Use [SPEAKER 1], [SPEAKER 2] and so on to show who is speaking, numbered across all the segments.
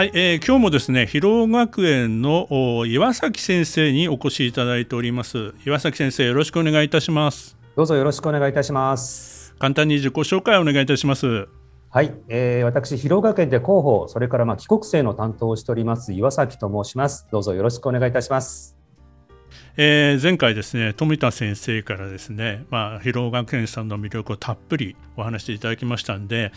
[SPEAKER 1] はい、えー、今日もですね広尾学園の岩崎先生にお越しいただいております。岩崎先生よろしくお願いいたします。
[SPEAKER 2] どうぞよろしくお願いいたします。
[SPEAKER 1] 簡単に自己紹介をお願いいたします。
[SPEAKER 2] はい、えー、私広尾学園で広報それからまあ帰国生の担当をしております岩崎と申します。どうぞよろしくお願いいたします
[SPEAKER 1] えー、前回ですね富田先生からですね、まあ、広尾学園さんの魅力をたっぷりお話していただきましたんで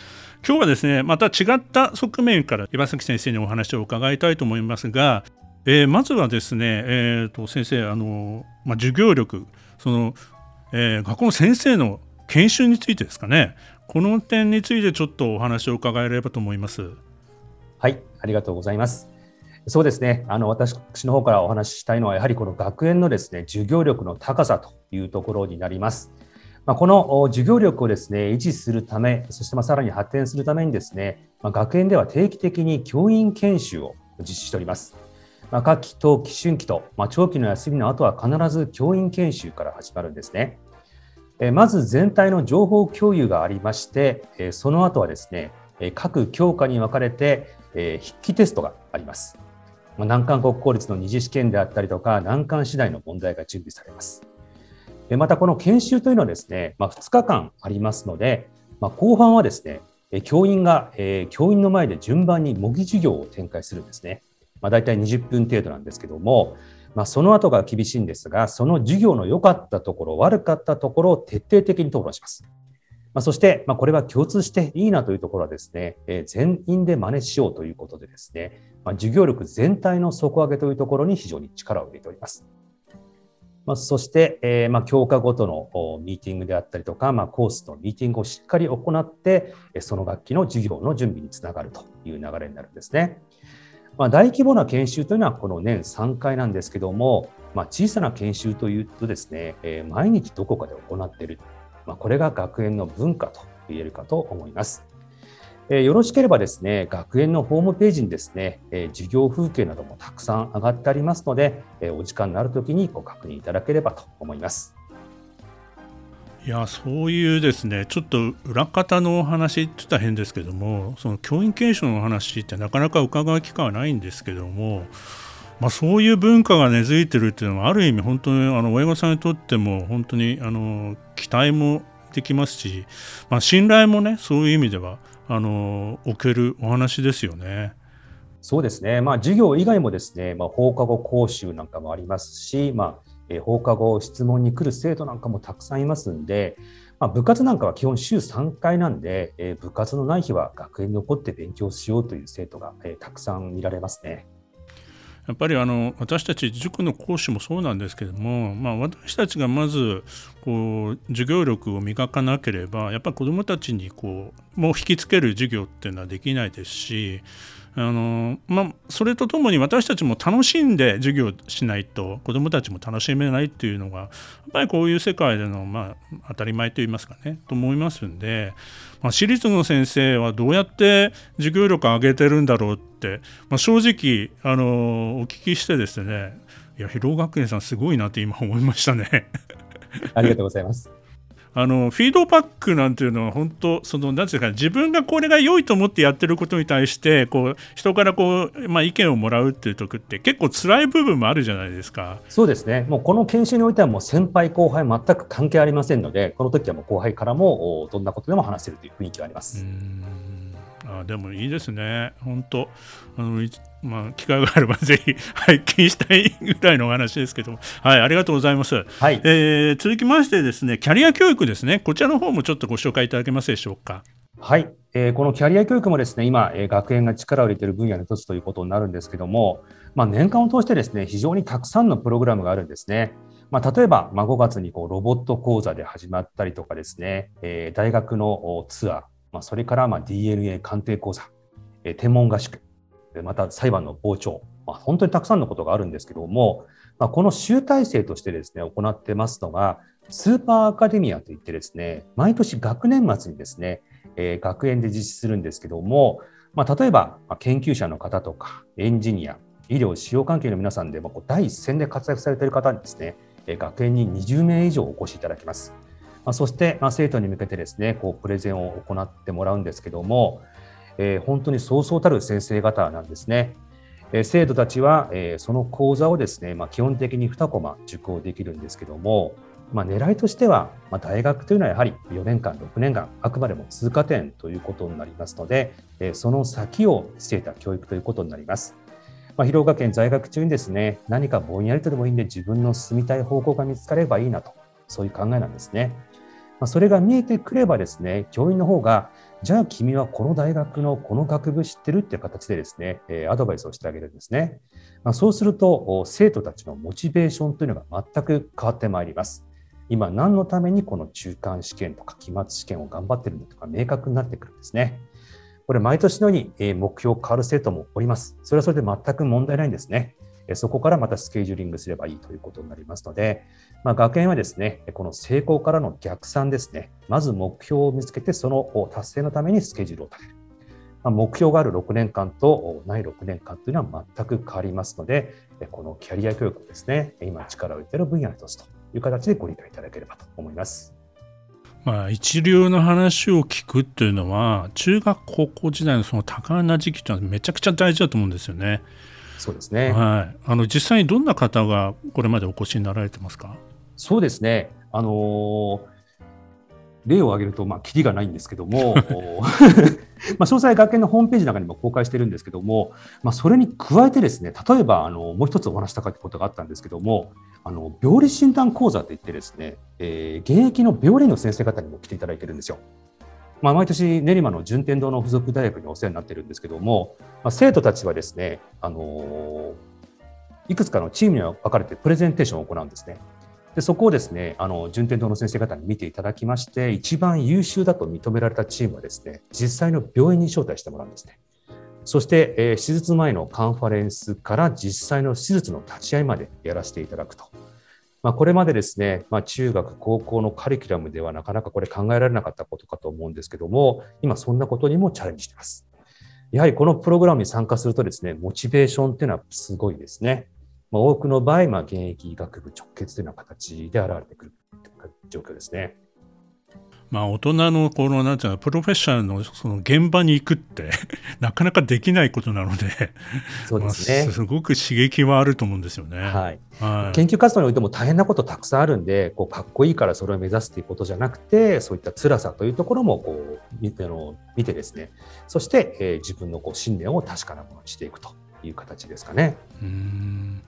[SPEAKER 1] 今日はですねまた違った側面から岩崎先生にお話を伺いたいと思いますが、えー、まずはですね、えーと、先生あの、まあ、授業力その、えー、学校の先生の研修についてですかねこの点についてちょっとお話を伺えればと思います。
[SPEAKER 2] はいありがとうございます。そうですねあの私の方からお話ししたいのは、やはりこの学園のですね授業力の高さというところになります。まあ、この授業力をですね維持するため、そしてまあさらに発展するためにですね、まあ、学園では定期的に教員研修を実施しております。まあ、夏季と期春季と、まあ、長期の休みの後は必ず教員研修から始まるんですね。えまず全体の情報共有がありまして、えその後はですね、各教科に分かれて、え筆記テストがあります。ま難関国公立の二次試験であったりとか、難関次第の問題が準備されます。でまた、この研修というのはですね、まあ、2日間ありますので、まあ、後半はですね、教員が、えー、教員の前で順番に模擬授業を展開するんですね。まあ、大体20分程度なんですけども、まあ、その後が厳しいんですが、その授業の良かったところ、悪かったところを徹底的に討論します。まあ、そして、まあ、これは共通していいなというところはですね、えー、全員で真似しようということでですね、まあ、授業力全体の底上げというところに非常に力を入れております。まあ、そして、えー、まあ教科ごとのミーティングであったりとか、まあ、コースのミーティングをしっかり行って、その学期の授業の準備につながるという流れになるんですね。まあ、大規模な研修というのはこの年3回なんですけども、まあ、小さな研修というとですね、えー、毎日どこかで行っている、まあ、これが学園の文化と言えるかと思います。えー、よろしければですね、学園のホームページにですね、えー、授業風景などもたくさん上がってありますので、えー、お時間のあるときにご確認いただければと思います。
[SPEAKER 1] いやそういうですねちょっと裏方のお話って言ったら変ですけどもその教員研修の話ってなかなか伺う機会はないんですけども、まあ、そういう文化が根付いてるっていうのはある意味本当にあの親御さんにとっても本当にあの期待もできますし、まあ、信頼もねそういう意味ではあの置けるお話ですよね。
[SPEAKER 2] そうですね、まあ、授業以外もですね、まあ、放課後講習なんかもありますし、まあえ放課後質問に来る生徒なんかもたくさんいますんで、まあ、部活なんかは基本週3回なんで、え部活のない日は学園に残って勉強しようという生徒が、えたくさん見られますね。
[SPEAKER 1] やっぱりあの私たち塾の講師もそうなんですけども、まあ、私たちがまずこう授業力を磨かなければやっぱり子どもたちにこうもう引きつける授業っていうのはできないですしあのまあ、それとともに私たちも楽しんで授業しないと子どもたちも楽しめないっていうのがやっぱりこういう世界での、まあ、当たり前といいますかねと思いますんで、まあ、私立の先生はどうやって授業力上げてるんだろうって、まあ、正直あのお聞きしてですねいや広尾学園さんすごいなって今思いましたね
[SPEAKER 2] ありがとうございます。
[SPEAKER 1] あのフィードバックなんていうのは本当その何ていうか自分がこれが良いと思ってやってることに対してこう人からこう、まあ、意見をもらうっていう時って結構辛い部分もあるじゃないですか。
[SPEAKER 2] そうですね。もうこの研修においてはもう先輩後輩全く関係ありませんのでこの時はもう後輩からもどんなことでも話せるという雰囲気があります。
[SPEAKER 1] あでもいいですね本当あのまあ、機会があれば ぜひ拝見したいぐらいのお話ですけども、はい、ありがとうございます。はい、えー、続きましてですね、キャリア教育ですね、こちらの方もちょっとご紹介いただけますでしょうか。
[SPEAKER 2] はい、えー、このキャリア教育もですね、今、えー、学園が力を入れている分野の一つということになるんですけども、まあ、年間を通してですね、非常にたくさんのプログラムがあるんですね。まあ、例えば、まあ、5月にこうロボット講座で始まったりとかですね、えー、大学のツアー、まあ、それからま DNA 鑑定講座、天文合宿、また裁判の傍聴、まあ、本当にたくさんのことがあるんですけども、まあ、この集大成としてですね、行ってますのが、スーパーアカデミアといってですね、毎年学年末にですね、えー、学園で実施するんですけども、まあ、例えば研究者の方とかエンジニア、医療、使用関係の皆さんでも第一線で活躍されている方にですね、学園に20名以上お越しいただきます。まあ、そして、まあ、生徒に向けてですね、こうプレゼンを行ってもらうんですけども、えー、本当にそうそうたる先生方なんですね。えー、生徒たちは、えー、その講座をですね、まあ、基本的に2コマ受講できるんですけども、まあ、狙いとしては、まあ、大学というのはやはり4年間、6年間、あくまでも通過点ということになりますので、えー、その先を据えた教育ということになります。まあ、広岡県在学中にですね、何かぼんやりとでもいいんで自分の進みたい方向が見つかればいいなと、そういう考えなんですね。まあ、それが見えてくればですね、教員の方が、じゃあ君はこの大学のこの学部知ってるっていう形でですね、えアドバイスをしてあげるんですね。まあ、そうすると、生徒たちのモチベーションというのが全く変わってまいります。今何のためにこの中間試験とか期末試験を頑張ってるのとか明確になってくるんですね。これ毎年のように目標変わる生徒もおります。それはそれで全く問題ないんですね。そこからまたスケジューリングすればいいということになりますので、まあ、学園はですね、この成功からの逆算ですね、まず目標を見つけて、その達成のためにスケジュールを立てる。まあ、目標がある6年間とない6年間というのは全く変わりますので、このキャリア教育をですね、今力を入れている分野の一つという形でご理解いただければと思います。
[SPEAKER 1] まあ、一流の話を聞くっていうのは中学高校時代のその多感な時期っていうのはめちゃくちゃ大事だと思うんですよね。
[SPEAKER 2] そうですね、
[SPEAKER 1] はい、あの実際にどんな方がこれまでお越しになられてますか？
[SPEAKER 2] そうですね、あのー、例を挙げると、まあ、きりがないんですけども、まあ詳細、学研のホームページの中にも公開してるんですけども、まあ、それに加えてですね、例えばあのもう一つお話したかったことがあったんですけども、あの病理診断講座といってですね、えー、現役の病理の先生方にも来ていただいてるんですよ。まあ、毎年練馬の順天堂の附属大学にお世話になってるんですけども、まあ、生徒たちはですね、あの、いくつかのチームに分かれてプレゼンテーションを行うんですね。でそこをですね、あの順天堂の先生方に見ていただきまして、一番優秀だと認められたチームはですね、実際の病院に招待してもらうんですね。そして、えー、手術前のカンファレンスから実際の手術の立ち会いまでやらせていただくと。まあ、これまでですね、まあ、中学、高校のカリキュラムではなかなかこれ考えられなかったことかと思うんですけども、今そんなことにもチャレンジしています。やはりこのプログラムに参加するとですね、モチベーションっていうのはすごいですね。まあ、多くの場合、まあ、現役医学部直結というような形で現れてくるという状況ですね。
[SPEAKER 1] まあ、大人のこのなんていうのプロフェッショナルのその現場に行くって なかなかできないことなので
[SPEAKER 2] そうですね、
[SPEAKER 1] まあ、すごく刺激はあると思うんですよね、
[SPEAKER 2] はい、はい、研究活動においても大変なことたくさんあるんでこうかっこいいからそれを目指すということじゃなくてそういった辛さというところもこう見ての見てですね。そして、えー、自分のこう信念を確かなものにしていくという形ですかね。
[SPEAKER 1] うん。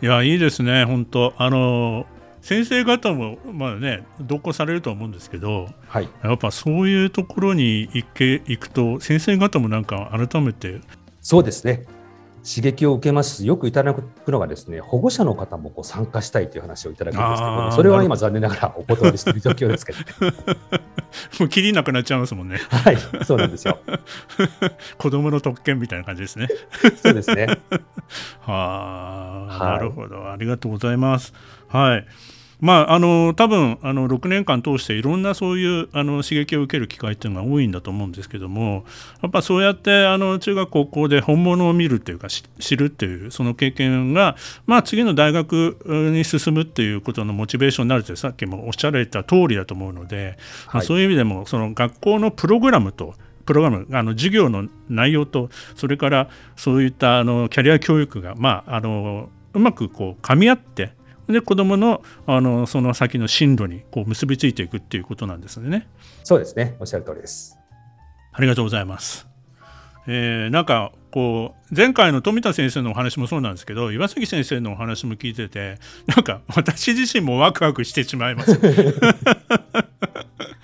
[SPEAKER 1] いやいいですね本当。あの先生方もまあね同行されると思うんですけど、はい、やっぱそういうところに行け行くと先生方もなんか改めて
[SPEAKER 2] そうですね。刺激を受けますしよくいただくのがですね保護者の方もこう参加したいという話をいただくんですけどそれは今残念ながら お断りしている状況ですけど、ね、
[SPEAKER 1] もう切りなくなっちゃいますもんね。
[SPEAKER 2] はいそうなんですよ。
[SPEAKER 1] 子供の特権みたいな感じですね。
[SPEAKER 2] そうですね。
[SPEAKER 1] はあ、なるほど。ありがとうございます。はいまあ、あの多分あの6年間通していろんなそういうあの刺激を受ける機会っていうのが多いんだと思うんですけどもやっぱそうやってあの中学高校で本物を見るっていうか知るっていうその経験が、まあ、次の大学に進むっていうことのモチベーションになるってさっきもおっしゃられた通りだと思うので、はい、まあ、そういう意味でもその学校のプログラムとプログラムあの授業の内容とそれからそういったあのキャリア教育が、まあ、あのうまくこう噛み合ってで子どものあのその先の進路にこう結びついていくっていうことなんですね。
[SPEAKER 2] そうですねおっしゃる通りです。
[SPEAKER 1] ありがとうございます。えー、なんかこう前回の富田先生のお話もそうなんですけど岩崎先生のお話も聞いててなんか私自身もワクワクしてしまいます。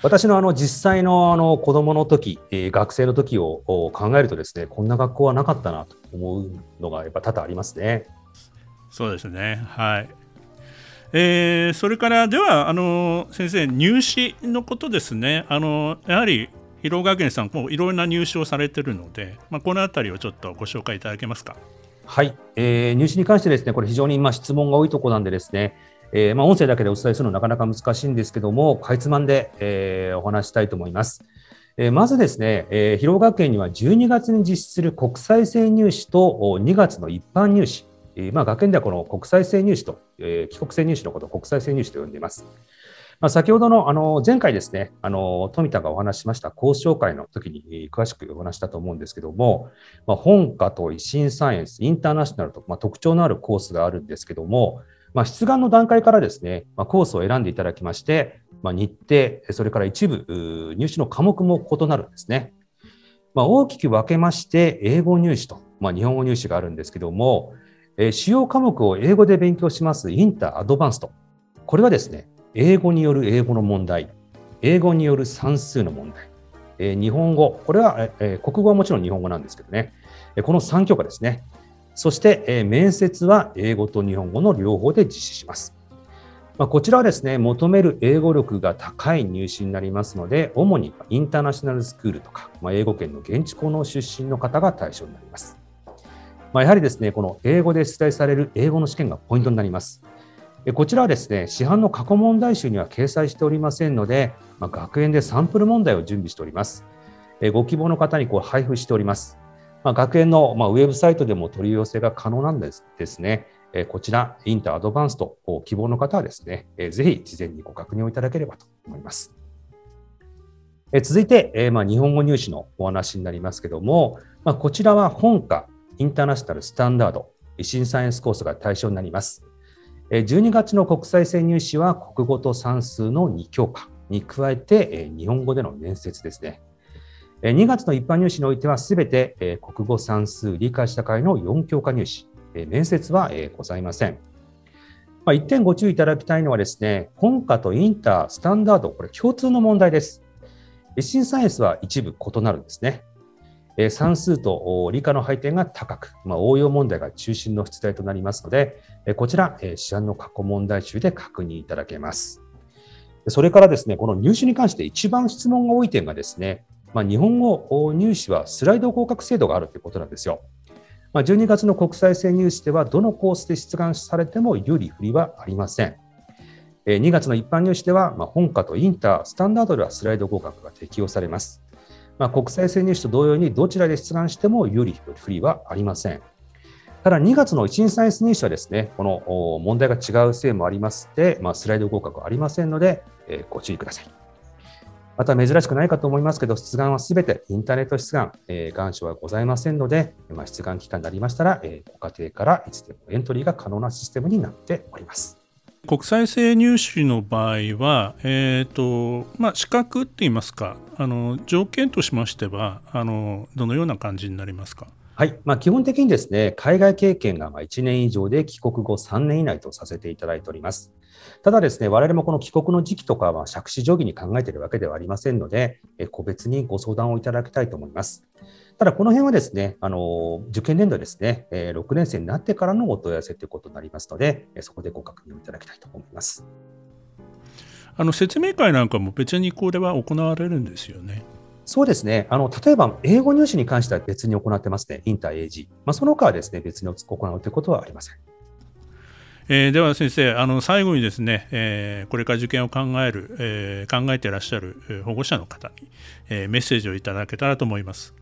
[SPEAKER 2] 私のあの実際のあの子どもの時、えー、学生の時を考えるとですねこんな学校はなかったなと思うのがやっぱ多々ありますね。
[SPEAKER 1] そうですねはいえー、それからではあの先生入試のことですねあのやはり広尾学園さんもういろんな入試をされているので、まあ、このあたりをちょっとご紹介いただけますか？
[SPEAKER 2] はい、えー、入試に関してですね、これ非常に今質問が多いところなんでですね、えー、まあ、音声だけでお伝えするのはなかなか難しいんですけども、かいつまんで、えー、お話したいと思います。えー、まずですね、えー、広尾学園には12月に実施する国際性入試と2月の一般入試、え、まあ、学園ではこの国際性入試と、えー、帰国性入試のことを国際性入試と呼んでいます。まあ、先ほどのあの前回ですね、あの富田がお話ししましたコース紹介の時に詳しくお話したと思うんですけども、まあ、本科と維新サイエンス、インターナショナルと、まあ、特徴のあるコースがあるんですけども、まあ、出願の段階からですね、まあ、コースを選んでいただきまして、まあ、日程、それから一部入試の科目も異なるんですね。まあ、大きく分けまして、英語入試と、まあ、日本語入試があるんですけども、えー、主要科目を英語で勉強しますインターアドバンスト。これはですね、英語による英語の問題、英語による算数の問題、えー、日本語、これは、えー、国語はもちろん日本語なんですけどね、えこの3教科ですね。そして、え、面接は英語と日本語の両方で実施します。まあ、こちらはですね、求める英語力が高い入試になりますので、主にインターナショナルスクールとか、まあ、英語圏の現地校の出身の方が対象になります。まあ、やはりですね、この英語で出題される英語の試験がポイントになります。こちらはですね、市販の過去問題集には掲載しておりませんので、まあ、学園でサンプル問題を準備しております。ご希望の方にこう配布しております。まあ、学園の、まあ、ウェブサイトでも取り寄せが可能なんですですね。こちら、インターアドバンスト、希望の方はですね、ぜひ事前にご確認をいただければと思います。続いて、まあ、日本語入試のお話になりますけども、まあ、こちらは本科、インターナショナルスタンダード、新サイエンスコースが対象になります。12月の国際線入試は国語と算数の2教科に加えて日本語での面接ですね。2月の一般入試においてはすべて国語算数理解社会の4教科入試、面接はございません。まあ1点ご注意いただきたいのはですね、本科とインター、スタンダード、これ共通の問題です。新サイエンスは一部異なるんですね。算数と理科の配点が高く、まあ、応用問題が中心の出題となりますので、こちら、市販の過去問題集で確認いただけます。それからですね、この入試に関して一番質問が多い点がですね、まあ、日本語入試はスライド合格制度があるということなんですよ。まあ、12月の国際線入試では、どのコースで出願されても有利不利はありません。2月の一般入試では、本科とインター、スタンダードではスライド合格が適用されます。まあ、国際線入試と同様にどちらで出願しても有利不利はありません。ただ、2月の一次サイエンス入試はですね、この問題が違うせいもありまして、まあ、スライド合格はありませんので、えご注意ください。また珍しくないかと思いますけど、出願はすべてインターネット出願、えー、願書はございませんので、まあ、出願期間になりましたら、えー、ご家庭からいつでもエントリーが可能なシステムになっております。
[SPEAKER 1] 国際性入試の場合は、えーとまあ、資格っていいますかあの条件としましてはあのどのような感じになりますか？
[SPEAKER 2] はい、まあ、基本的にですね海外経験が1年以上で帰国後3年以内とさせていただいております。ただですね、我々もこの帰国の時期とかは借子定規に考えているわけではありませんので、個別にご相談をいただきたいと思います。ただ、この辺はですね、あの受験年度ですね、6年生になってからのお問い合わせということになりますので、そこでご確認いただきたいと思います。
[SPEAKER 1] あの説明会なんかも別にこれは行われるんですよね。
[SPEAKER 2] そうですね。あの、例えば、英語入試に関しては別に行ってますね。インター AG。まあ、その他はですね、別に行うということはありません。
[SPEAKER 1] えー、では先生あの最後にですね、えー、これから受験を考える、えー、考えていらっしゃる保護者の方に、えメッセージをいただけたらと思います。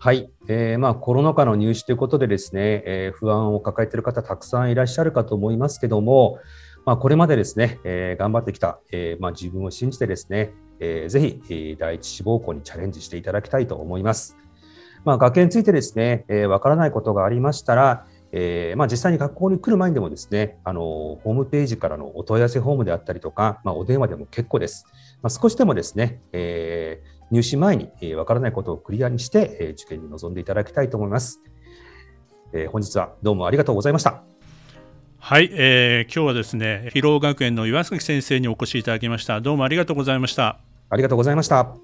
[SPEAKER 2] はい、えーまあ、コロナ禍の入試ということでですね、えー、不安を抱えている方たくさんいらっしゃるかと思いますけども、まあ、これまでですね、えー、頑張ってきた、えーまあ、自分を信じてですね、えー、ぜひ、えー、第一志望校にチャレンジしていただきたいと思います。まあ、学園についてですね、わ、えー、からないことがありましたら、えーまあ、実際に学校に来る前にでもですね、あのホームページからのお問い合わせフォームであったりとか、まあ、お電話でも結構です。まあ、少しでもですね、えー、入試前にわ、えー、からないことをクリアにして、えー、受験に臨んでいただきたいと思います。えー、本日はどうもありがとうございました。
[SPEAKER 1] はい、えー、今日はですね、広尾学園の岩崎先生にお越しいただきました。どうもありがとうございました。
[SPEAKER 2] ありがとうございました。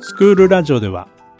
[SPEAKER 1] スクールラジオでは